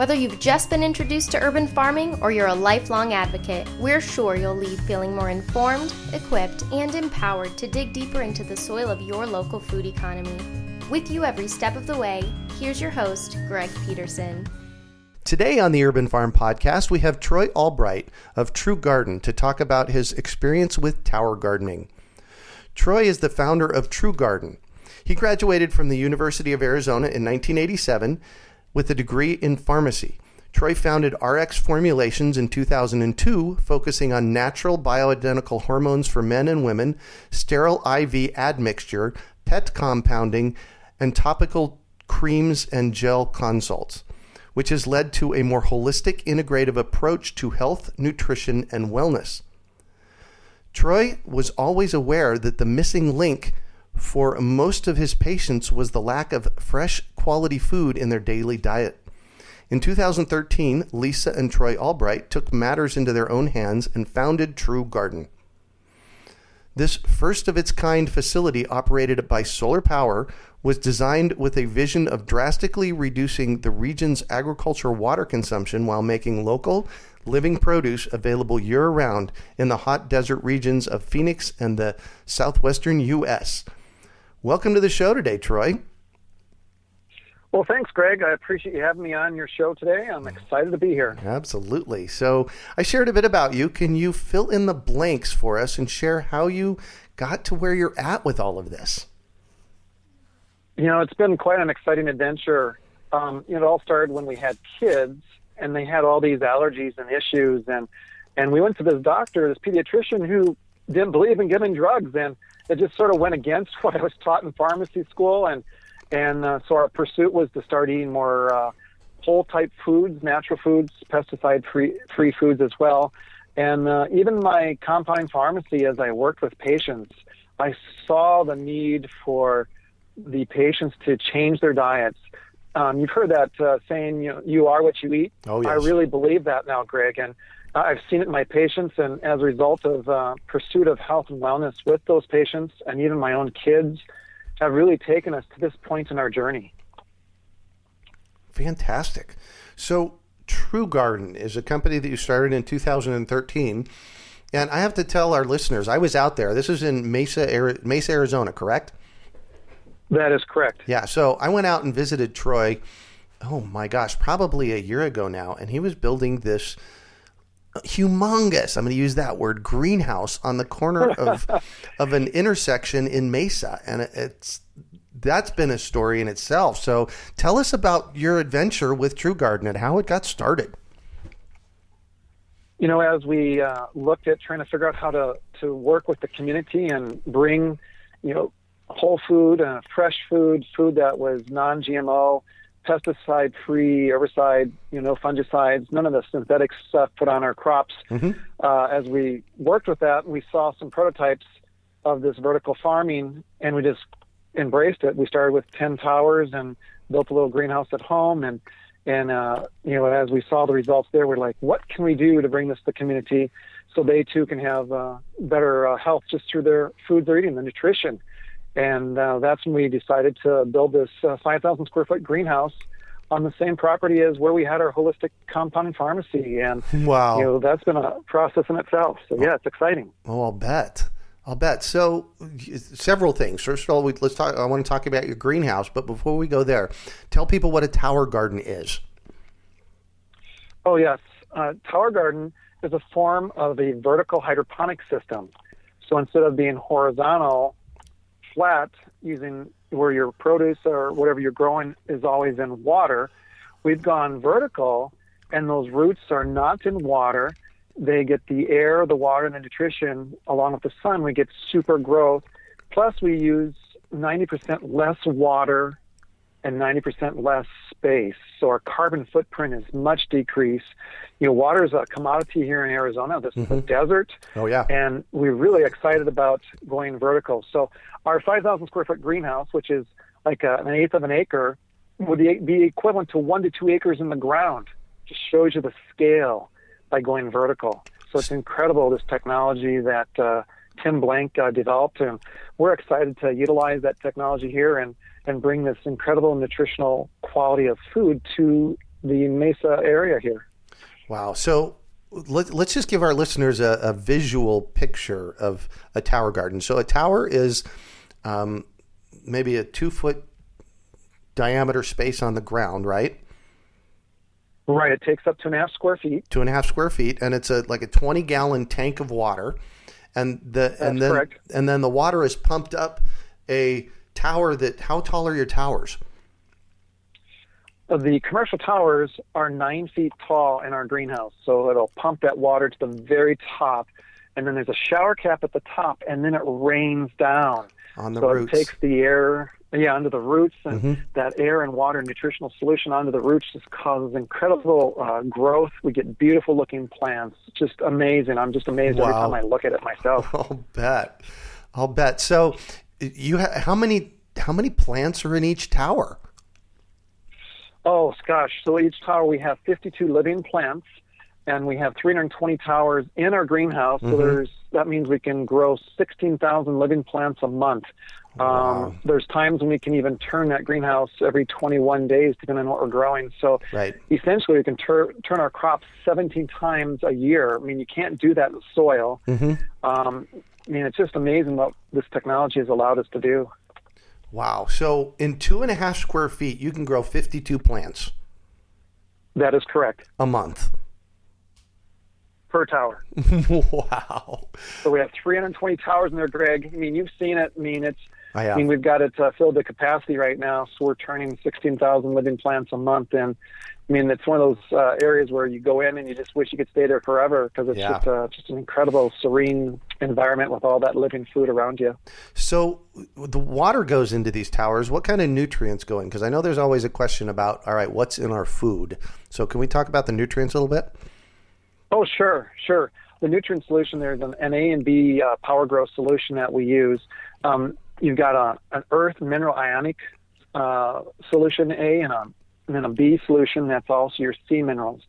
Whether you've just been introduced to urban farming or you're a lifelong advocate, we're sure you'll leave feeling more informed, equipped, and empowered to dig deeper into the soil of your local food economy. With you every step of the way, here's your host, Greg Peterson. Today on the Urban Farm Podcast, we have Troy Albright of True Garden to talk about his experience with tower gardening. Troy is the founder of True Garden. He graduated from the University of Arizona in 1987 with a degree in pharmacy. Troy founded RX Formulations in 2002, focusing on natural bioidentical hormones for men and women, sterile IV admixture, PET compounding, and topical creams and gel consults, which has led to a more holistic, integrative approach to health, nutrition, and wellness. Troy was always aware that the missing link for most of his patients was the lack of fresh, quality food in their daily diet. In 2013, Lisa and Troy Albright took matters into their own hands and founded True Garden. This first of its kind facility, operated by solar power, was designed with a vision of drastically reducing the region's agricultural water consumption while making local, living produce available year round in the hot desert regions of Phoenix and the southwestern U.S. Welcome to the show today, Troy. Well, thanks, Greg. I appreciate you having me on your show today. I'm excited to be here. Absolutely. So, I shared a bit about you. Can you fill in the blanks for us and share how you got to where you're at with all of this? You know, it's been quite an exciting adventure. Um, you know, it all started when we had kids, and they had all these allergies and issues, and and we went to this doctor, this pediatrician, who didn't believe in giving drugs, and it just sort of went against what I was taught in pharmacy school, and and uh, so our pursuit was to start eating more uh, whole type foods, natural foods, pesticide free free foods as well. And uh, even my compound pharmacy, as I worked with patients, I saw the need for the patients to change their diets. Um, you've heard that uh, saying, you know, you are what you eat. Oh, yes. I really believe that now, Greg. And I've seen it in my patients, and as a result of uh, pursuit of health and wellness with those patients, and even my own kids, have really taken us to this point in our journey. Fantastic. So, True Garden is a company that you started in 2013. And I have to tell our listeners, I was out there. This is in Mesa, Mesa, Arizona, correct? That is correct. Yeah. So I went out and visited Troy. Oh my gosh, probably a year ago now, and he was building this humongous. I'm going to use that word greenhouse on the corner of of an intersection in Mesa, and it's that's been a story in itself. So tell us about your adventure with True Garden and how it got started. You know, as we uh, looked at trying to figure out how to to work with the community and bring, you know, whole food, uh, fresh food, food that was non-GMO pesticide free, herbicide, you know, fungicides, none of the synthetic stuff put on our crops. Mm-hmm. Uh, as we worked with that, we saw some prototypes of this vertical farming and we just embraced it. We started with 10 towers and built a little greenhouse at home. And, and, uh, you know, as we saw the results there, we're like, what can we do to bring this to the community? so they too can have uh, better uh, health just through their food they're eating, the nutrition. And uh, that's when we decided to build this uh, 5,000 square foot greenhouse on the same property as where we had our holistic compounding pharmacy. And Wow. you know that's been a process in itself. So yeah, it's exciting. Oh, I'll bet. I'll bet. So, several things. First of all, we, let's talk. I want to talk about your greenhouse, but before we go there, tell people what a tower garden is. Oh yes, uh, tower garden is a form of a vertical hydroponic system. So instead of being horizontal, flat, using where your produce or whatever you're growing is always in water, we've gone vertical, and those roots are not in water. They get the air, the water, and the nutrition along with the sun. We get super growth. Plus, we use 90% less water and 90% less space. So our carbon footprint is much decreased. You know, water is a commodity here in Arizona. This is a desert. Oh, yeah. And we're really excited about going vertical. So our 5,000 square foot greenhouse, which is like a, an eighth of an acre, would be be equivalent to one to two acres in the ground. Just shows you the scale by going vertical. So it's incredible, this technology that uh, Tim Blank uh, developed. And we're excited to utilize that technology here and, and bring this incredible nutritional quality of food to the Mesa area here. Wow. So let, let's just give our listeners a, a visual picture of a tower garden. So a tower is um, maybe a two foot diameter space on the ground, right? Right. It takes up two and a half square feet. Two and a half square feet, and it's a like a twenty gallon tank of water, and the and then correct. and then the water is pumped up a tower that. How tall are your towers? Uh, The commercial towers are nine feet tall in our greenhouse, so it'll pump that water to the very top, and then there's a shower cap at the top, and then it rains down. On the so roots. it takes the air, yeah, under the roots, and that air and water and nutritional solution under the roots just causes incredible uh, growth. We get beautiful looking plants, just amazing. I'm just amazed every time I look at it myself. I'll bet. I'll bet. So, you ha- how many how many plants are in each tower? Oh gosh! So each tower we have 52 living plants, and we have 320 towers in our greenhouse. So there's that means we can grow 16,000 living plants a month. Um, there's times when we can even turn that greenhouse every 21 days, depending on what we're growing. So Right. essentially, we can tur- turn our crops 17 times a year. I mean, you can't do that in soil. Um, I mean, it's just amazing what this technology has allowed us to do. Wow. So, in two and a half square feet, you can grow fifty two plants That is correct a month. per tower. wow. So we have 320 towers in there, Greg. I mean, you've seen it. I mean, it's. I have. I mean, we've got it uh, filled to capacity right now, so we're turning 16,000 living plants a month. And I mean, it's one of those uh, areas where you go in and you just wish you could stay there forever because it's Yeah. just uh, just an incredible, serene environment with all that living food around you. So, the water goes into these towers. What kind of nutrients go in? Because I know there's always a question about, all right, what's in our food? So, can we talk about the nutrients a little bit? Oh, sure, sure. The nutrient solution there's an, an A and B uh, power growth solution that we use. Um, you've got a, an earth mineral ionic uh, solution A and, a, and then a B solution that's also your sea minerals.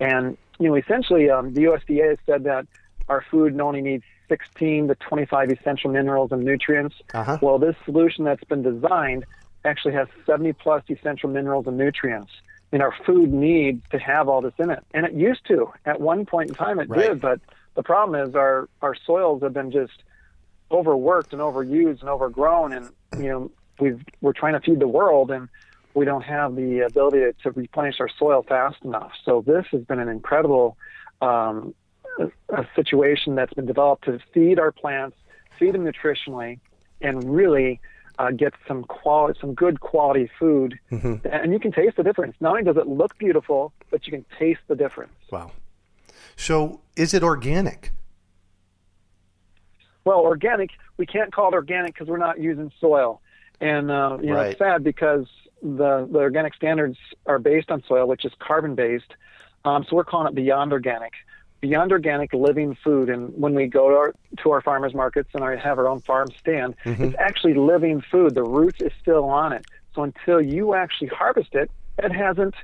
And you know, essentially, um, the USDA has said that our food only needs 16 to 25 essential minerals and nutrients. Uh-huh. Well, this solution that's been designed actually has 70 plus essential minerals and nutrients. And our food needs to have all this in it. And it used to. At one point in time, it Right. did. But the problem is our, our soils have been just overworked and overused and overgrown. And, you know, we've, we're trying to feed the world and we don't have the ability to, to replenish our soil fast enough. So this has been an incredible um, a, a situation that's been developed to feed our plants, feed them nutritionally, and really uh, get some quality, some good quality food. And you can taste the difference. Not only does it look beautiful, but you can taste the difference. Wow. So, is it organic? Well, organic, we can't call it organic because we're not using soil. And uh, you know, Right. it's sad because the, the organic standards are based on soil, which is carbon based. Um, so we're calling it beyond organic. Beyond organic living food. And when we go to our, to our farmers markets and I have our own farm stand, it's actually living food. The roots is still on it. So until you actually harvest it, it hasn't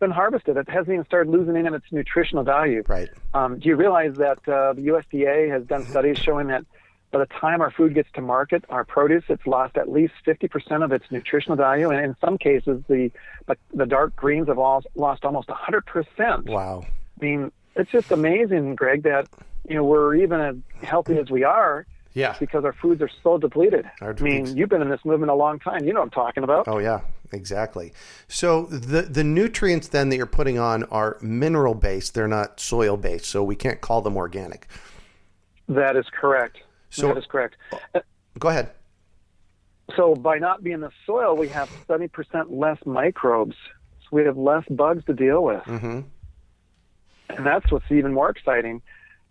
been harvested. It hasn't even started losing any of its nutritional value. Right. Um, do you realize that uh, the USDA has done studies showing that by the time our food gets to market, our produce, it's lost at least 50% of its nutritional value, and in some cases, the the dark greens have lost, lost almost 100%. Wow. I mean, it's just amazing, Greg, that you know we're even as healthy as we are. Yeah. Because our foods are so depleted. Our I mean, you've been in this movement a long time. You know what I'm talking about. Oh yeah, exactly. So the the nutrients then that you're putting on are mineral based. They're not soil based, so we can't call them organic. That is correct. So, that is correct. Go ahead. So by not being in the soil, we have 70% less microbes. So we have less bugs to deal with. Mm-hmm. And that's what's even more exciting.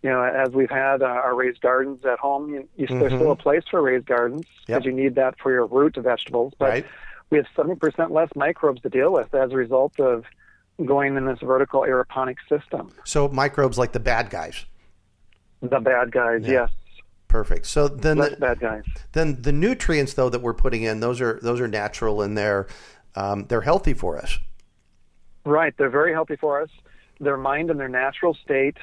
You know, as we've had uh, our raised gardens at home, you, you, mm-hmm. there's still a place for raised gardens because yep. you need that for your root vegetables. But right. we have 70% less microbes to deal with as a result of going in this vertical aeroponic system. So microbes like the bad guys. The bad guys, yeah. yes. Perfect. So then, Less the, bad guys. Then the nutrients though that we're putting in, those are those are natural and they're um, they're healthy for us. Right. They're very healthy for us. They're mined in their natural state.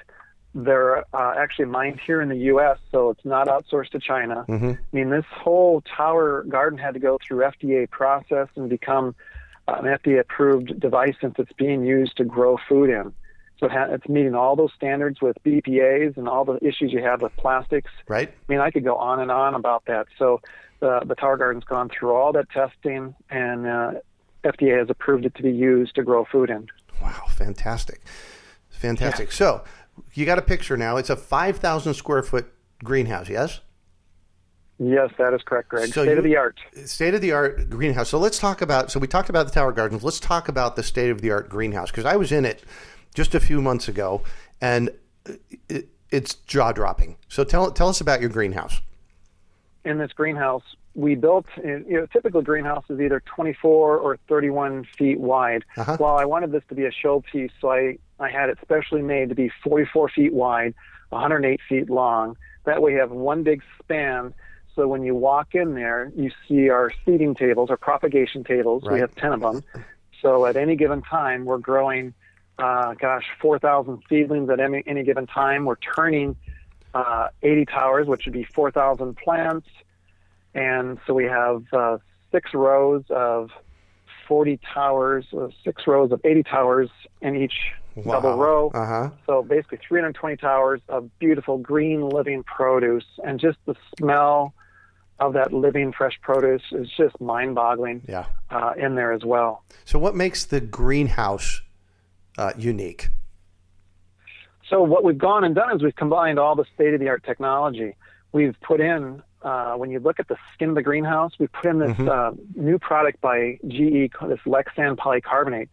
They're uh, actually mined here in the U.S., so it's not outsourced to China. Mm-hmm. I mean, this whole tower garden had to go through FDA process and become an FDA-approved device since it's being used to grow food in. So it's meeting all those standards with BPA's and all the issues you have with plastics. Right. I mean, I could go on and on about that. So the the Tower Garden's gone through all that testing, and uh, FDA has approved it to be used to grow food in. Wow, fantastic, fantastic. Yeah. So you got a picture now. It's a five thousand square foot greenhouse. Yes. Yes, that is correct, Greg. So state you, of the art. State of the art greenhouse. So let's talk about. So we talked about the Tower Gardens. Let's talk about the state of the art greenhouse because I was in it just a few months ago, and it, it's jaw dropping. So tell tell us about your greenhouse. In this greenhouse, we built you know typical greenhouse is either 24 or 31 feet wide. Uh-huh. Well, I wanted this to be a showpiece, so I I had it specially made to be 44 feet wide, 108 feet long. That way, you have one big span. So when you walk in there, you see our seeding tables, our propagation tables. Right. We have 10 of them. So at any given time, we're growing uh, gosh, 4,000 seedlings at any, any given time. We're turning uh, 80 towers, which would be 4,000 plants. And so we have uh, six rows of 40 towers, uh, six rows of 80 towers in each wow. double row. Uh-huh. So basically 320 towers of beautiful green living produce. And just the smell of that living fresh produce is just mind boggling yeah. Uh, in there as well. So, what makes the greenhouse uh, unique? So what we've gone and done is we've combined all the state-of-the-art technology. We've put in, uh, when you look at the skin of the greenhouse, we've put in this mm-hmm. uh, new product by GE, this Lexan polycarbonate,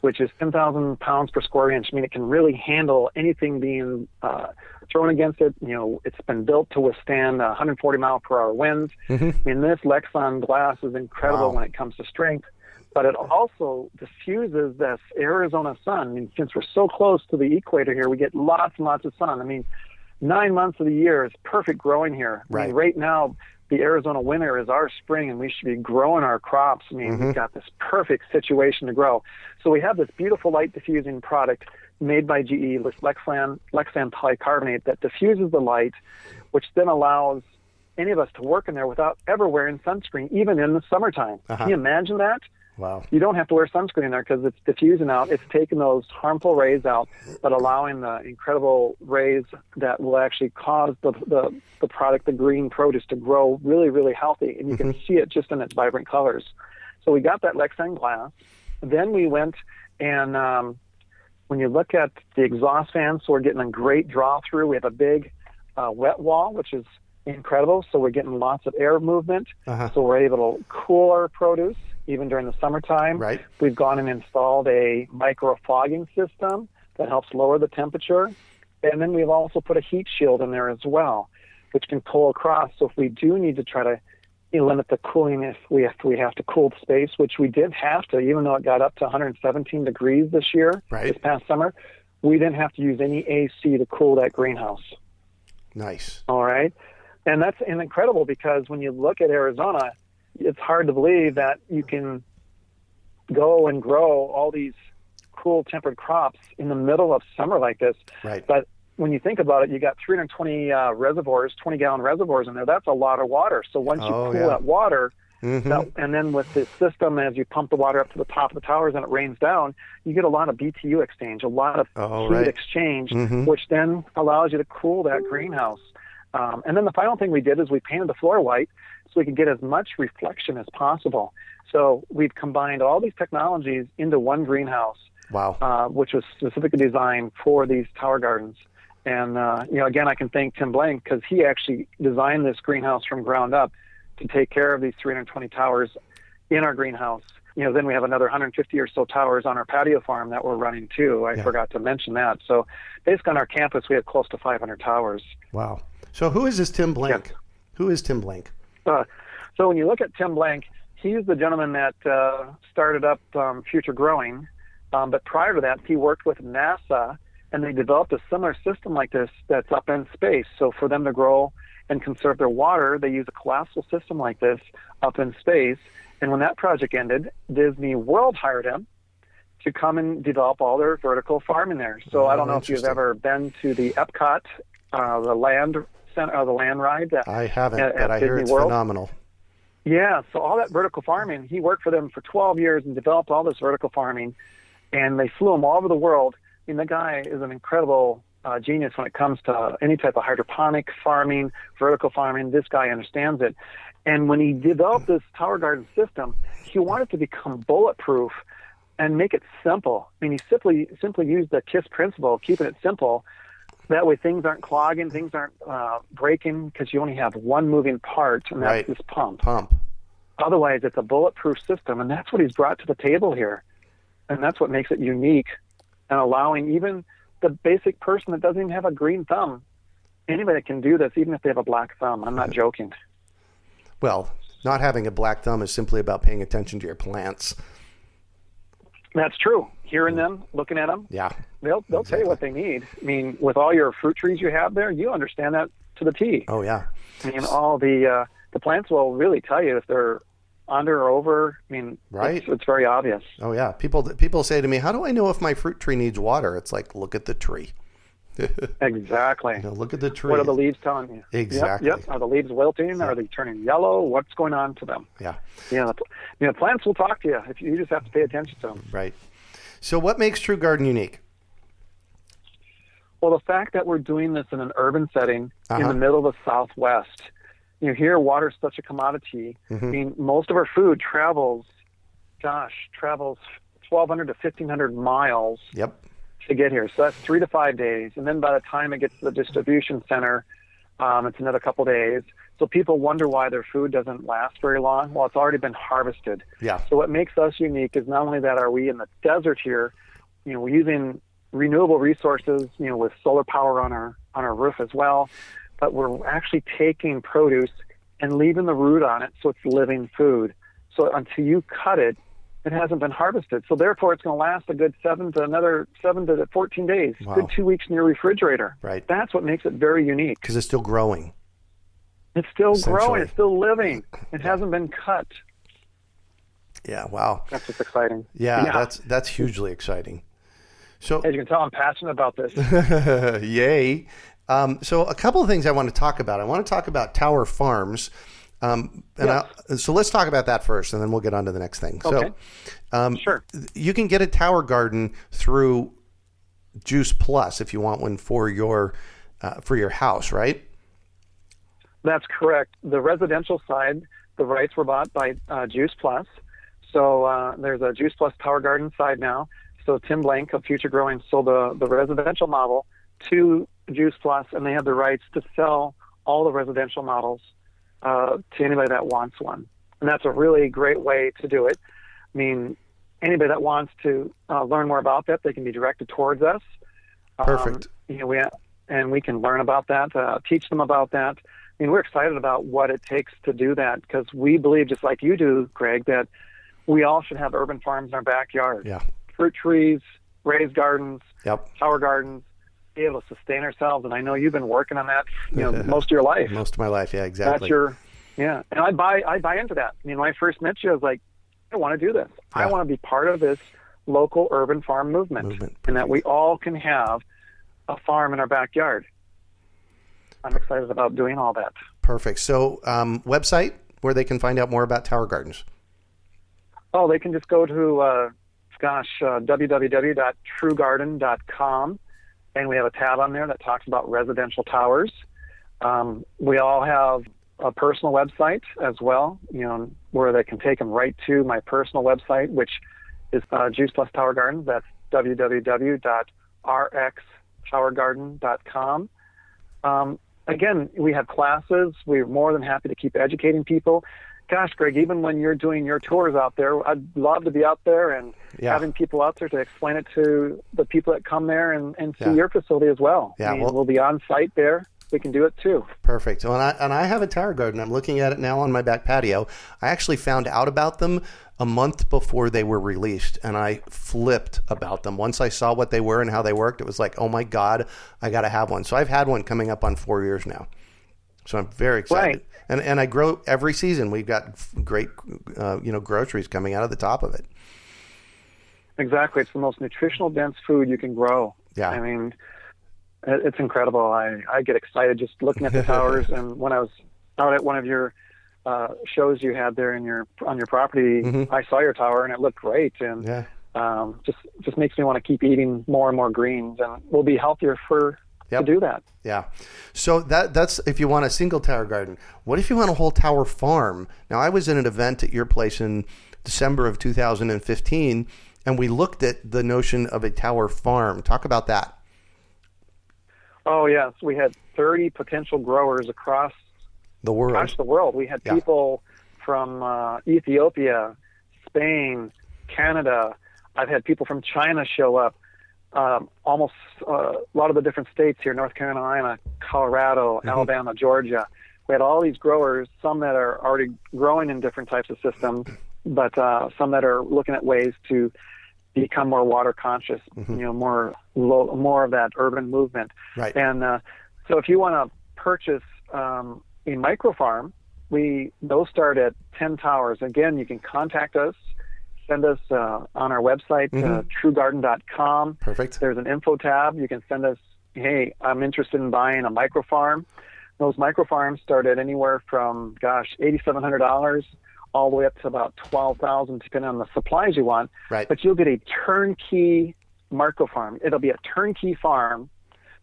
which is 10,000 pounds per square inch. I mean, it can really handle anything being uh, thrown against it. You know, it's been built to withstand 140 mile per hour winds. Mm-hmm. I mean, this Lexan glass is incredible wow. when it comes to strength but it also diffuses this Arizona sun. I mean, since we're so close to the equator here, we get lots and lots of sun. I mean, nine months of the year is perfect growing here. Right. I mean, right now, the Arizona winter is our spring, and we should be growing our crops. I mean, mm-hmm. we've got this perfect situation to grow. So we have this beautiful light diffusing product made by GE, Lexan, Lexan polycarbonate, that diffuses the light, which then allows any of us to work in there without ever wearing sunscreen, even in the summertime. Uh-huh. Can you imagine that? Wow. You don't have to wear sunscreen there because it's diffusing out. It's taking those harmful rays out, but allowing the incredible rays that will actually cause the, the, the product, the green produce, to grow really, really healthy. And you mm-hmm. can see it just in its vibrant colors. So we got that Lexan glass. Then we went and um, when you look at the exhaust fans, so we're getting a great draw through. We have a big uh, wet wall, which is incredible. So we're getting lots of air movement. Uh-huh. So we're able to cool our produce even during the summertime. Right. We've gone and installed a micro fogging system that helps lower the temperature. And then we've also put a heat shield in there as well, which can pull across. So if we do need to try to limit the cooling if we have to, we have to cool the space, which we did have to, even though it got up to 117 degrees this year, right. this past summer, we didn't have to use any AC to cool that greenhouse. Nice. All right. And that's incredible because when you look at Arizona, it's hard to believe that you can go and grow all these cool tempered crops in the middle of summer like this. Right. But when you think about it, you got 320 uh, reservoirs, 20 gallon reservoirs in there. That's a lot of water. So once you Oh, cool yeah. that water, Mhm. that, and then with the system, as you pump the water up to the top of the towers and it rains down, you get a lot of BTU exchange, a lot of Oh, heat right. exchange, Mhm. which then allows you to cool that greenhouse. Um, and then the final thing we did is we painted the floor white so we can get as much reflection as possible. So we've combined all these technologies into one greenhouse Wow. uh, which was specifically designed for these tower gardens. And uh, you know, again, I can thank Tim Blank because he actually designed this greenhouse from ground up to take care of these 320 towers in our greenhouse. You know, then we have another 150 or so towers on our patio farm that we're running too. I Yeah. forgot to mention that. So, basically, on our campus, we have close to 500 towers. Wow. So who is this Tim Blank? Who is Tim Blank? Uh, so when you look at Tim Blank, he's the gentleman that uh, started up um, Future Growing. Um, but prior to that, he worked with NASA, and they developed a similar system like this that's up in space. So for them to grow and conserve their water, they use a collapsible system like this up in space. And when that project ended, Disney World hired him to come and develop all their vertical farming there. So Oh, I don't know if you've ever been to the Epcot, uh, the land center, uh, the land ride. I haven't, at- but at I hear it's World. phenomenal. Yeah, so all that vertical farming, he worked for them for 12 years and developed all this vertical farming, and they flew him all over the world. I mean, the guy is an incredible uh, genius when it comes to any type of hydroponic farming, vertical farming. This guy understands it. And when he developed this tower garden system, he wanted to become bulletproof and make it simple. I mean, he simply simply used the KISS principle, keeping it simple. That way, things aren't clogging, things aren't uh, breaking, because you only have one moving part, and that's Right. this pump. Pump. Otherwise, it's a bulletproof system, and that's what he's brought to the table here. And that's what makes it unique and allowing even the basic person that doesn't even have a green thumb, anybody can do this, even if they have a black thumb. I'm not joking. Well, not having a black thumb is simply about paying attention to your plants. That's true. Hearing them, looking at them, Yeah. they'll they'll tell you what they need. I mean, with all your fruit trees you have there, you understand that to the T. Oh yeah. I mean, all the uh, the plants will really tell you if they're under or over. I mean, Right. It's, it's very obvious. Oh yeah. People people say to me, "How do I know if my fruit tree needs water?" It's like, look at the tree. Exactly. You know, look at the tree. What are the leaves telling you? Exactly. Yep, yep. Are the leaves wilting? Are they turning yellow? What's going on to them? Yeah. You know, you know, plants will talk to you. If you, you just have to pay attention to them. Right. So, what makes True Garden unique? Well, the fact that we're doing this in an urban setting in Uh-huh. the middle of the Southwest, you know, here water is such a commodity. Mm-hmm. I mean, most of our food travels, gosh, travels 1,200 to 1,500 miles Yep. To get here. So that's three to five days. And then by the time it gets to the distribution center, um, it's another couple days. So people wonder why their food doesn't last very long. Well, it's already been harvested. Yeah. So what makes us unique is not only that are we in the desert here, you know, we're using renewable resources, you know, with solar power on our on our roof as well, but we're actually taking produce and leaving the root on it so it's living food. So until you cut it, it hasn't been harvested. So therefore it's going to last a good 7 to another 7 to 14 days. Wow. Good 2 weeks in your refrigerator. Right. That's what makes it very unique. Because it's still growing. It's still growing, it's still living. It hasn't been cut. Yeah. Wow. That's just exciting. Yeah. That's that's hugely exciting. So, As you can tell, I'm passionate about this. yay. Um, so, a couple of things I want to talk about. I want to talk about Tower Farms. Um, and Yes. I, so let's talk about that first, and then we'll get on to the next thing. Okay. So, um, Sure. you can get a tower garden through Juice Plus if you want one for your uh, for your house, right? That's correct. The residential side, the rights were bought by uh, Juice Plus. So uh, there's a Juice Plus Tower Garden side now. So Tim Blank of Future Growing sold the, the residential model to Juice Plus, and they have the rights to sell all the residential models uh, to anybody that wants one. And that's a really great way to do it. I mean, anybody that wants to uh, learn more about that, they can be directed towards us. Um, Perfect. you know, we and we can learn about that, uh, teach them about that. I mean, we're excited about what it takes to do that because we believe, just like you do, Greg, that we all should have urban farms in our backyard. Yeah. Fruit trees, raised gardens, Yep. tower gardens, be able to sustain ourselves. And I know you've been working on that, you know, most of your life. Most of my life, yeah, exactly. That's your, yeah. And I buy, I buy into that. I mean, when I first met you, I was like, I want to do this. I want to be part of this local urban farm movement, Movement, and that we all can have a farm in our backyard. I'm excited about doing all that. Perfect. So, um, website where they can find out more about Tower Gardens. Oh, they can just go to, uh, gosh, uh, www.truegarden.com, and we have a tab on there that talks about residential towers. Um, we all have a personal website as well, you know, where they can take them right to my personal website, which is uh, Juice Plus Tower Gardens. That's www.rxtowergarden.com. Um, again, we have classes. We're more than happy to keep educating people. Gosh, Greg, even when you're doing your tours out there, I'd love to be out there and Yeah. having people out there to explain it to the people that come there and, and see Yeah. your facility as well. Yeah, I mean, well- we'll be on site there. We can do it too. Perfect. Well, and I, and I have a tower garden. I'm looking at it now on my back patio. I actually found out about them a month before they were released, and I flipped about them. Once I saw what they were and how they worked, it was like, oh my God, I got to have one. So I've had one coming up on four years now. So I'm very excited. Right. And, and I grow every season. We've got great, uh, you know, groceries coming out of the top of it. Exactly. It's the most nutritional dense food you can grow. Yeah. I mean, it's incredible. I, I get excited just looking at the towers. and when I was out at one of your uh, shows you had there in your on your property, I saw your tower and it looked great. And Mm-hmm. Yeah. um, just just makes me want to keep eating more and more greens, and we'll be healthier for Yep. to do that. Yeah. So that that's if you want a single tower garden. What if you want a whole tower farm? Now I was in an event at your place in December of 2015 and we looked at the notion of a tower farm. Talk about that. Oh yes, we had 30 potential growers across The world. across the world. We had Yeah. people from uh, Ethiopia, Spain, Canada. I've had people from China show up. Um, almost uh, a lot of the different states here: North Carolina, Colorado, Mm-hmm. Alabama, Georgia. We had all these growers. Some that are already growing in different types of systems, but uh, some that are looking at ways to become more water conscious. Mm-hmm. You know, more low, more of that urban movement. Right. And uh, so, if you want to purchase um, a micro farm, we those start at ten towers. Again, you can contact us. Send us uh, on our website, uh, truegarden.com. Perfect. There's an info tab. You can send us, hey, I'm interested in buying a micro farm. Those micro farms start at anywhere from, gosh, $8,700 all the way up to about 12000 depending on the supplies you want. Right. But you'll get a turnkey micro farm. It'll be a turnkey farm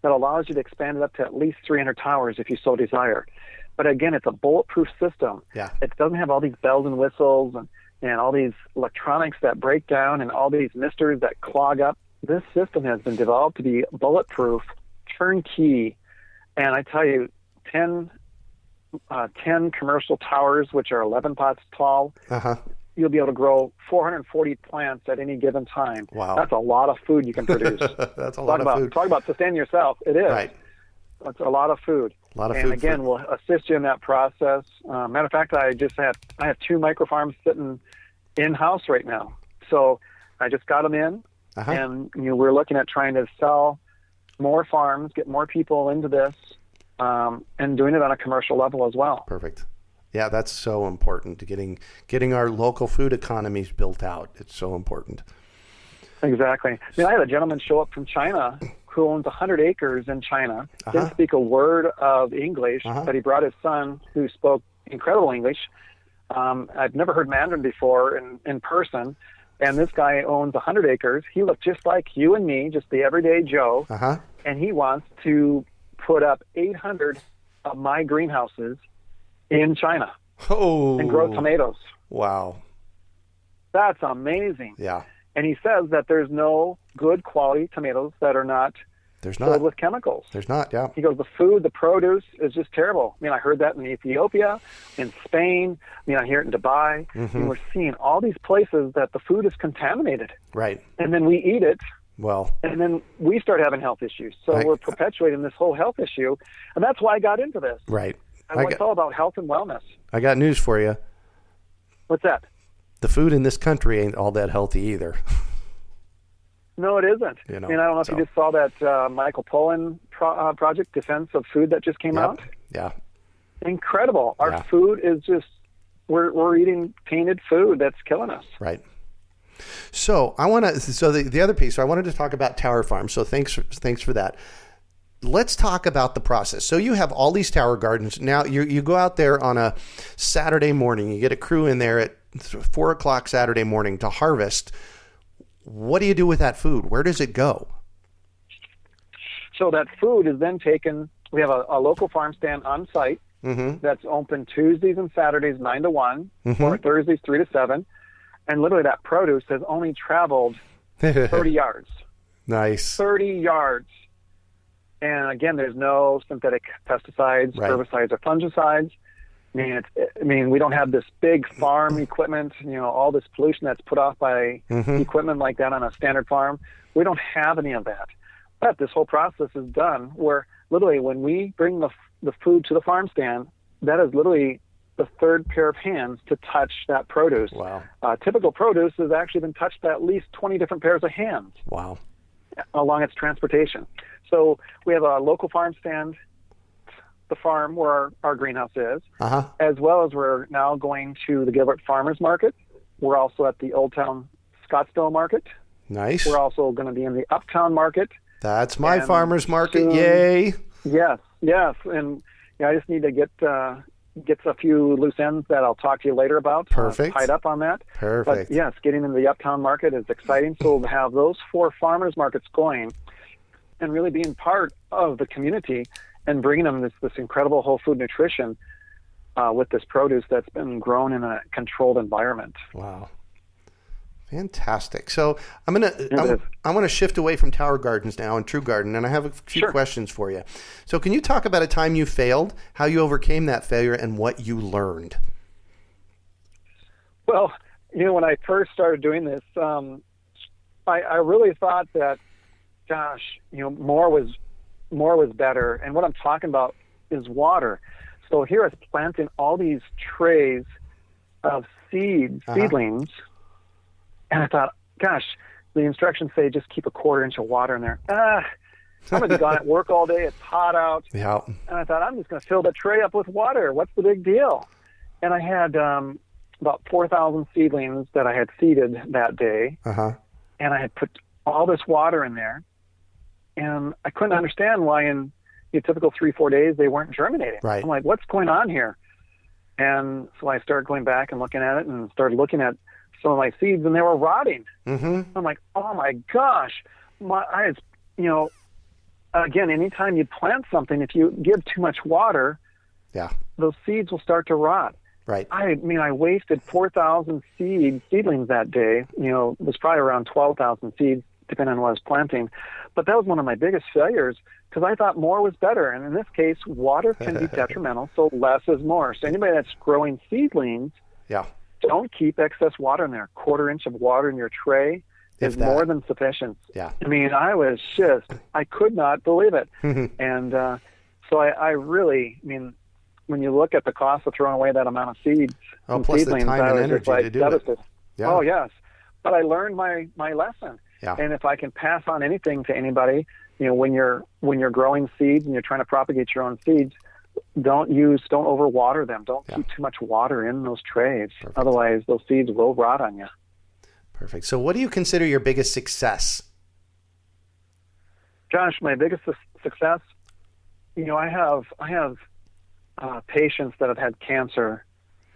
that allows you to expand it up to at least 300 towers if you so desire. But again, it's a bulletproof system. Yeah. It doesn't have all these bells and whistles and, and all these electronics that break down and all these misters that clog up. This system has been developed to be bulletproof, turnkey, and I tell you, 10, uh, 10 commercial towers, which are 11 pots tall, Uh-huh. you'll be able to grow 440 plants at any given time. Wow. That's a lot of food you can produce. That's a talk lot about of food. talk about sustaining yourself. It is. Right. It's a lot of food. A lot of and food again, for- we'll assist you in that process. Uh, matter of fact, I just had I have two micro farms sitting in house right now. So I just got them in, Uh-huh. and you know we're looking at trying to sell more farms, get more people into this, um, and doing it on a commercial level as well. Perfect. Yeah, that's so important to getting getting our local food economies built out. It's so important. Exactly. I mean, I had a gentleman show up from China who owns 100 acres in China. Uh-huh. Didn't speak a word of English, Uh-huh. but he brought his son who spoke incredible English. Um, I've never heard Mandarin before in, in person. And this guy owns 100 acres. He looked just like you and me, just the everyday Joe. Uh-huh. And he wants to put up 800 of my greenhouses in China Oh. and grow tomatoes. Wow. That's amazing. Yeah. And he says that there's no good quality tomatoes that are not There's filled not. with chemicals. There's not. Yeah. He goes, the food, the produce is just terrible. I mean, I heard that in Ethiopia, in Spain. I mean, I hear it in Dubai. Mm-hmm. And we're seeing all these places that the food is contaminated. Right. And then we eat it, Well, and then we start having health issues. So Right. we're perpetuating this whole health issue. And that's why I got into this. right. I, I it's got, all about health and wellness. I got news for you. What's that? The food in this country ain't all that healthy either. No, it isn't. You know, I mean, I don't know if so- you just saw that uh, Michael Pollan pro- uh, project, Defense of Food, that just came Yep. out. Yeah. incredible. Our Yeah. food is just we're we're eating tainted food that's killing us. Right. So I want to. So the, the other piece. So I wanted to talk about Tower Farm. So thanks for, thanks for that. Let's talk about the process. So you have all these tower gardens. Now you you go out there on a Saturday morning. You get a crew in there at four o'clock Saturday morning to harvest. What do you do with that food? Where does it go? So that food is then taken. We have a, a local farm stand on site Mm-hmm. that's open Tuesdays and Saturdays nine to one, or Thursdays three to seven, and literally that produce has only traveled thirty yards. nice. 30 yards. And again, there's no synthetic pesticides, Right. herbicides, or fungicides. I mean, it's, I mean, we don't have this big farm equipment, you know, all this pollution that's put off by equipment like that on a standard farm. We don't have any of that. But this whole process is done where literally when we bring the, the food to the farm stand, that is literally the third pair of hands to touch that produce. Wow. Uh, typical produce has actually been touched by at least 20 different pairs of hands Wow. along its transportation. So we have a local farm stand, the farm where our, our greenhouse is, Uh huh. as well as we're now going to the Gilbert Farmers Market. We're also at the Old Town Scottsdale Market. Nice. We're also going to be in the Uptown Market. That's my and farmer's market. soon- Yay. Yes, yes, and yeah, I just need to get uh, get a few loose ends that I'll talk to you later about. uh, Perfect. tied up on that. Perfect. But yes, getting into the Uptown Market is exciting. So to have those four farmers markets going, and really being part of the community and bringing them this this incredible whole food nutrition uh, with this produce that's been grown in a controlled environment. Wow. Fantastic. So I'm gonna I, is. I want to shift away from Tower Gardens now and True Garden, and I have a few Sure. questions for you. So can you talk about a time you failed, how you overcame that failure, and what you learned? Well, you know, when I first started doing this, um, I, I really thought that, gosh, you know, more was more was better. And what I'm talking about is water. So here I was planting all these trays of seeds, Uh-huh. seedlings, and I thought, gosh, the instructions say just keep a quarter inch of water in there. Ah, I'm gonna be gone at work all day. It's hot out. Yeah. And I thought, I'm just going to fill the tray up with water. What's the big deal? And I had um, about 4,000 seedlings that I had seeded that day. Uh huh. And I had put all this water in there. And I couldn't understand why in you know, typical three, four days they weren't germinating. Right. I'm like, what's going on here? And so I started going back and looking at it and started looking at some of my seeds and they were rotting. Mm-hmm. I'm like, oh my gosh, my I, you know, again, anytime you plant something, if you give too much water, Yeah. those seeds will start to rot. Right. I mean, I wasted 4,000 seed seedlings that day. You know, it was probably around 12,000 seeds, depending on what I was planting. But that was one of my biggest failures because I thought more was better. And in this case, water can be detrimental, so less is more. So anybody that's growing seedlings, Yeah. don't keep excess water in there. Quarter inch of water in your tray If is that. more than sufficient. Yeah. I mean, I was just, I could not believe it. and uh, so I, I really, I mean, when you look at the cost of throwing away that amount of seeds Oh, and plus the seedlings, time I and energy like to do it. Yeah. Oh, yes. But I learned my, my lesson. Yeah. And if I can pass on anything to anybody, you know, when you're when you're growing seeds and you're trying to propagate your own seeds, don't use, don't overwater them. Don't Yeah. keep too much water in those trays. Otherwise, those seeds will rot on you. Perfect. So what do you consider your biggest success? Josh, my biggest su- success, you know, I have I have uh, patients that have had cancer.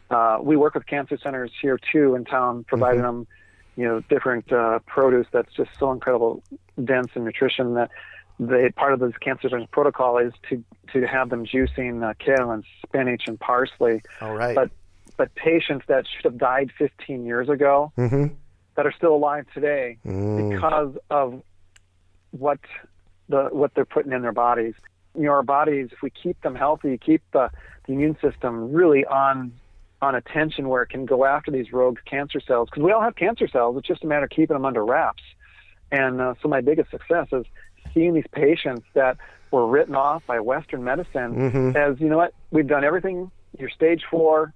Uh, we work with cancer centers here too in town, providing them, you know, different uh, produce that's just so incredible, dense in nutrition that the part of this cancer center protocol is to to have them juicing uh, kale and spinach and parsley. All right. But but patients that should have died 15 years ago mm-hmm. that are still alive today Mm. because of what the what they're putting in their bodies. You know, our bodies, if we keep them healthy, keep the, the immune system really on on attention where it can go after these rogue cancer cells. Because we all have cancer cells. It's just a matter of keeping them under wraps. And uh, so my biggest success is seeing these patients that were written off by Western medicine Mhm. as you know what we've done everything. You're stage four.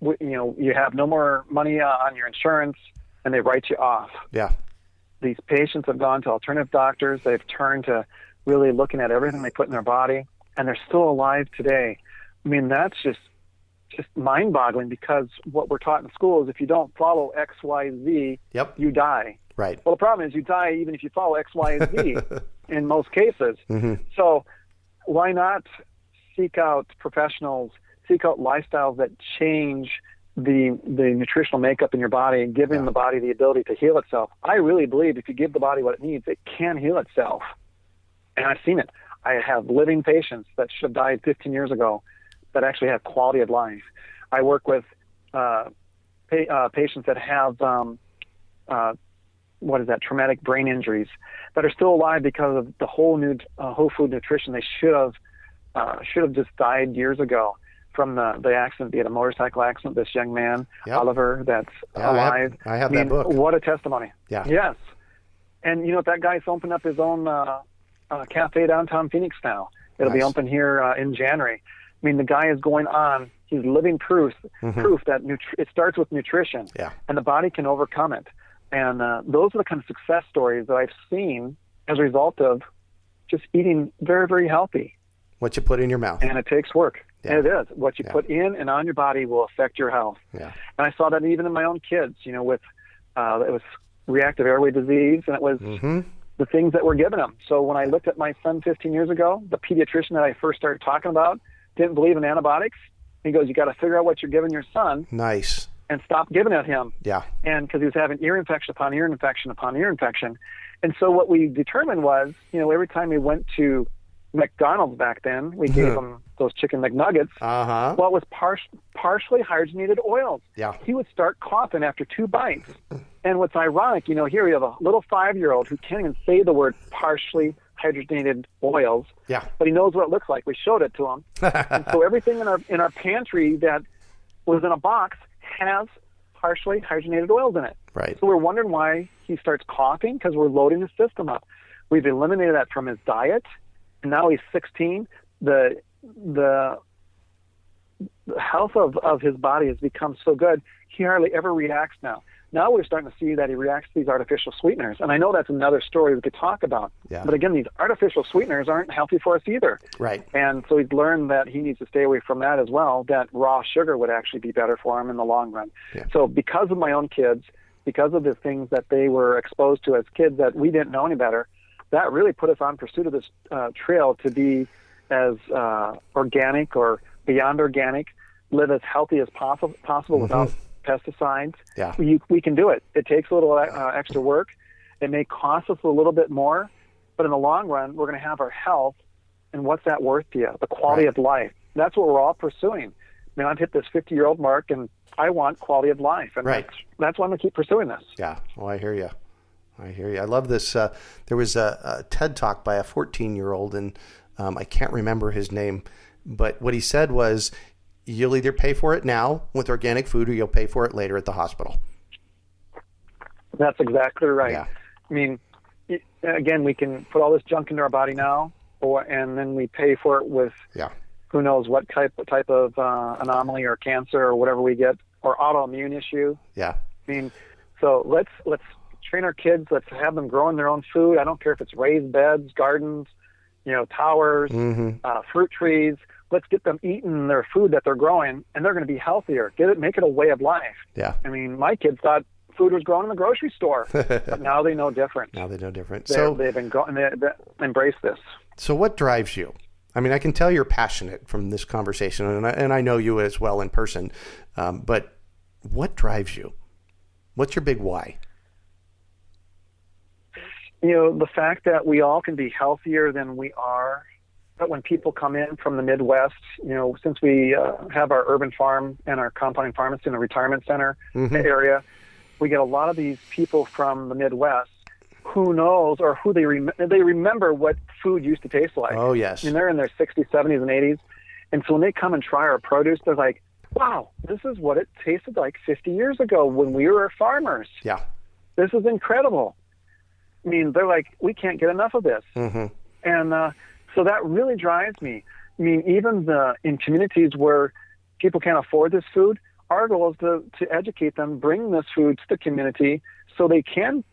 We, you know you have no more money uh, on your insurance, and they write you off Yeah. these patients have gone to alternative doctors. They've turned to really looking at everything they put in their body, and they're still alive today. I mean, that's just just mind-boggling because what we're taught in school is if you don't follow X, Y, Z, Yep. you die. Right. Well, the problem is you die even if you follow X, Y, and Z in most cases. Mm-hmm. So why not seek out professionals, seek out lifestyles that change the the nutritional makeup in your body and giving Yeah. the body the ability to heal itself. I really believe if you give the body what it needs, it can heal itself. And I've seen it. I have living patients that should have died 15 years ago that actually have quality of life. I work with uh, pa- uh, patients that have um, uh, what is that traumatic brain injuries that are still alive because of the whole new uh, whole food nutrition. They should have uh, should have just died years ago from the the accident. be had a motorcycle accident. This young man Yep. Oliver that's Yeah, I have- alive. I have mean, that book. What a testimony. Yeah. Yes. And you know that guy's opened up his own uh, uh, cafe downtown Phoenix now. It'll be open here uh, in January. I mean, the guy is going on. He's living proof proof that nutri- it starts with nutrition, Mm-hmm. Yeah. and the body can overcome it. And uh, those are the kind of success stories that I've seen as a result of just eating very, very healthy. What you put in your mouth. And it takes work. Yeah. And it is. What you Yeah. put in and on your body will affect your health. Yeah. And I saw that even in my own kids, you know, with uh, it was reactive airway disease, and it was Mm-hmm. the things that were given them. So when I looked at my son 15 years ago, the pediatrician that I first started talking about didn't believe in antibiotics. He goes, "You got to figure out what you're giving your son Nice. and stop giving it him." Yeah. And because he was having ear infection upon ear infection upon ear infection, and so what we determined was, you know, every time we went to McDonald's back then, we gave him those chicken McNuggets. Uh huh. Well, it was par- partially hydrogenated oils. Yeah. He would start coughing after two bites. And what's ironic, you know, here we have a little five year old who can't even say the word partially hydrogenated oils, Yeah. but he knows what it looks like. We showed it to him. and so everything in our in our pantry that was in a box has partially hydrogenated oils in it. Right. So we're wondering why he starts coughing because we're loading his system up. We've eliminated that from his diet, and now he's 16. The the the health of, of his body has become so good, he hardly ever reacts now. Now we're starting to see that he reacts to these artificial sweeteners. And I know that's another story we could talk about. Yeah. But again, these artificial sweeteners aren't healthy for us either. Right. And so he's learned that he needs to stay away from that as well, that raw sugar would actually be better for him in the long run. Yeah. So because of my own kids, because of the things that they were exposed to as kids that we didn't know any better, that really put us on pursuit of this uh, trail to be as uh, organic or beyond organic, live as healthy as possible, possible without pesticides. Yeah. We, we can do it. It takes a little uh, extra work. It may cost us a little bit more, but in the long run, we're going to have our health. And what's that worth to you? The quality Right. of life. That's what we're all pursuing. I mean, I've hit this 50 year old mark and I want quality of life. And Right. that's, that's why I'm going to keep pursuing this. Yeah. Well, I hear you. I hear you. I love this. Uh, there was a, a TED talk by a 14 year old, and um, I can't remember his name, but what he said was, "You'll either pay for it now with organic food, or you'll pay for it later at the hospital." That's exactly right. Yeah. I mean, it, again, we can put all this junk into our body now, or and then we pay for it with Yeah. who knows what type type of uh, anomaly or cancer or whatever we get or autoimmune issue. Yeah. I mean, so let's let's train our kids. Let's have them growing their own food. I don't care if it's raised beds, gardens, you know, towers, Mm-hmm. uh, fruit trees. Let's get them eating their food that they're growing, and they're going to be healthier. Get it, make it a way of life. Yeah. I mean, my kids thought food was grown in the grocery store, but now they know different. Now they know different. They're, So, they've been going. They, they embrace this. so what drives you? I mean, I can tell you're passionate from this conversation, and I, and I know you as well in person. Um, but what drives you? What's your big why? you know, the fact that we all can be healthier than we are. But when people come in from the Midwest, you know, since we uh, have our urban farm and our compounding pharmacy in the retirement center area, we get a lot of these people from the Midwest who knows or who they rem- they remember what food used to taste like. Oh, yes. I mean, they're in their 60s, 70s, and 80s. And so when they come and try our produce, they're like, wow, this is what it tasted like 50 years ago when we were farmers. Yeah. This is incredible. I mean, they're like, we can't get enough of this. Mm-hmm. And uh, so that really drives me. I mean, even the, in communities where people can't afford this food, our goal is to, to educate them, bring this food to the community so they can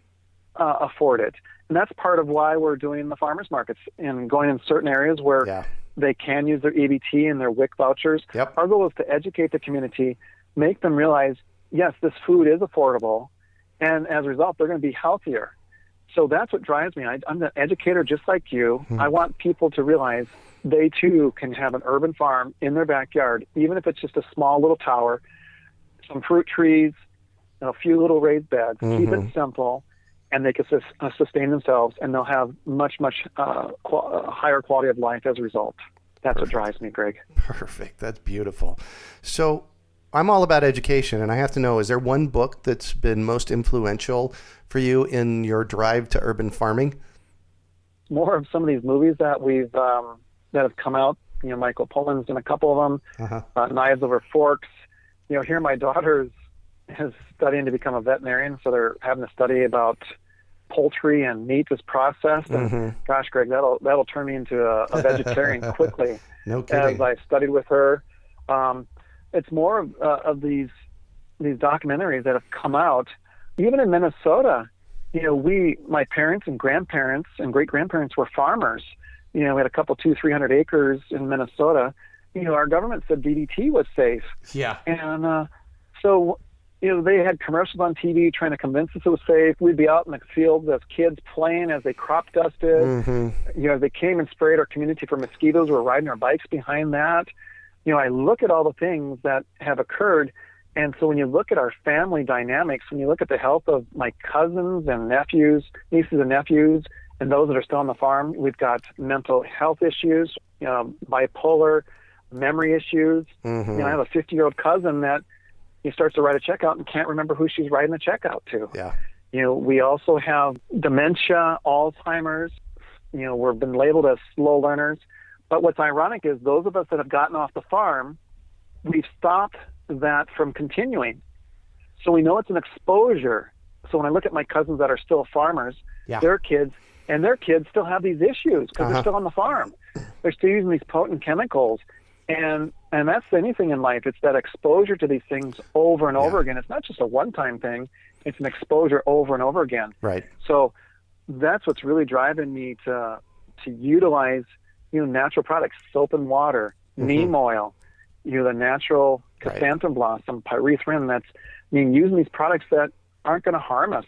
uh, afford it. And that's part of why we're doing the farmers markets and going in certain areas where Yeah. they can use their EBT and their WIC vouchers. Yep. Our goal is to educate the community, make them realize, yes, this food is affordable, and as a result, they're going to be healthier. So that's what drives me. I, I'm an educator just like you. I want people to realize they too can have an urban farm in their backyard, even if it's just a small little tower, some fruit trees, and a few little raised beds. Keep it simple, and they can sus- uh, sustain themselves, and they'll have much, much uh, qual- uh, higher quality of life as a result. That's what drives me, Greg. Perfect. That's beautiful. So I'm all about education, and I have to know: is there one book that's been most influential for you in your drive to urban farming? More of some of these movies that we've um, that have come out. You know, Michael Pollan's in a couple of them. Uh-huh. uh, Knives Over Forks. You know, here my daughter is studying to become a veterinarian, so they're having to study about poultry and meat is processed. And Mm-hmm. gosh, Greg, that'll that'll turn me into a, a vegetarian quickly. No kidding. As I studied with her, um, it's more of, uh, of these these documentaries that have come out, even in Minnesota. You know, we, my parents and grandparents and great grandparents were farmers. You know, we had a couple, two, three hundred acres in Minnesota. You know, our government said DDT was safe. Yeah. And uh, so, you know, they had commercials on TV trying to convince us it was safe. We'd be out in the fields as kids playing as they crop dusted. Mm-hmm. You know, they came and sprayed our community for mosquitoes. We're riding our bikes behind that. You know, I look at all the things that have occurred. And so when you look at our family dynamics, when you look at the health of my cousins and nephews, nieces and nephews, and those that are still on the farm, we've got mental health issues, you know, bipolar, memory issues. Mm-hmm. You know, I have a 50 year old cousin that he starts to write a checkout and can't remember who she's writing the checkout to. Yeah. You know, we also have dementia, Alzheimer's. You know, we've been labeled as slow learners. But what's ironic is those of us that have gotten off the farm, we've stopped that from continuing. So we know it's an exposure. So when I look at my cousins that are still farmers, Yeah. their kids and their kids still have these issues because Uh-huh. they're still on the farm. They're still using these potent chemicals. And and that's anything in life. It's that exposure to these things over and over again. It's not just a one time thing. It's an exposure over and over again. Right. So that's what's really driving me to to utilize you know natural products, soap and water, neem oil, you know the natural Mm-hmm. Right. chrysanthemum blossom, pyrethrin. That's I mean using these products that aren't going to harm us.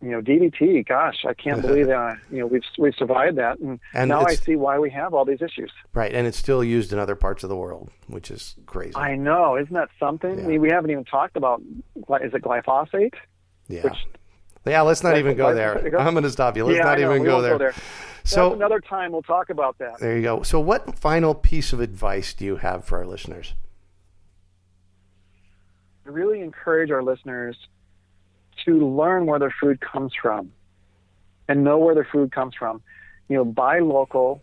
You know DDT. Gosh, I can't believe that you know we've we've survived that, and, And now I see why we have all these issues. Right. And it's still used in other parts of the world, which is crazy. I know, isn't that something? Yeah. I mean, we haven't even talked about is it glyphosate? yeah. Which yeah. Let's not even go there. I'm going to stop you. Let's yeah, not even go there. go there. So That's another time we'll talk about that. there you go. So what final piece of advice do you have for our listeners? I really encourage our listeners to learn where their food comes from and know where their food comes from. You know, buy local,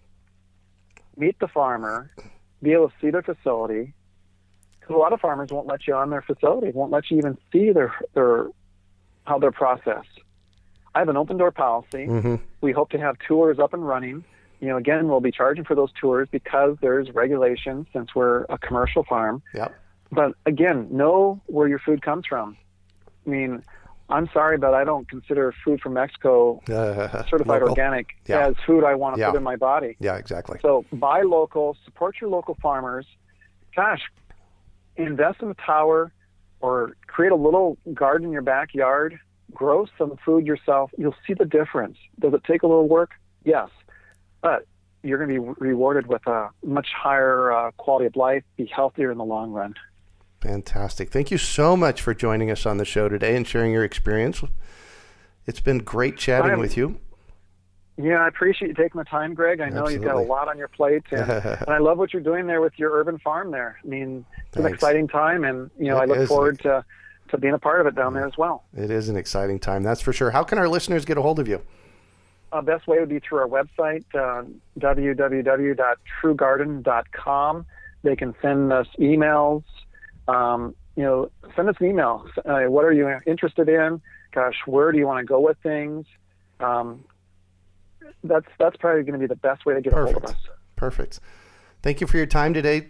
meet the farmer, be able to see their facility. Because a lot of farmers won't let you on their facility, won't let you even see their their how they're processed. I have an open door policy. Mm-hmm. We hope to have tours up and running. You know, again, we'll be charging for those tours because there's regulations since we're a commercial farm. Yep. But again, know where your food comes from. I mean, I'm sorry, but I don't consider food from Mexico Uh, certified local. organic Yeah. as food I want to Yeah. put in my body. Yeah, exactly. So buy local, support your local farmers. Gosh, invest in a tower or create a little garden in your backyard. Grow some food yourself. You'll see the difference. Does it take a little work? Yes. But you're going to be rewarded with a much higher uh, quality of life, be healthier in the long run. Fantastic. Thank you so much for joining us on the show today and sharing your experience. It's been great chatting I'm- with you. Yeah, I appreciate you taking the time, Greg. I know you've got a lot on your plate, and, and I love what you're doing there with your urban farm there. I mean, it's an exciting time, and you know, I look forward to to being a part of it down there as well. It is an exciting time, that's for sure. How can our listeners get a hold of you? Uh, best way would be through our website, uh, www.truegarden.com. They can send us emails. Um, you know, send us an email. Uh, what are you interested in? Gosh, where do you want to go with things? Um, that's that's probably going to be the best way to get a hold of us. Perfect. Thank you for your time today,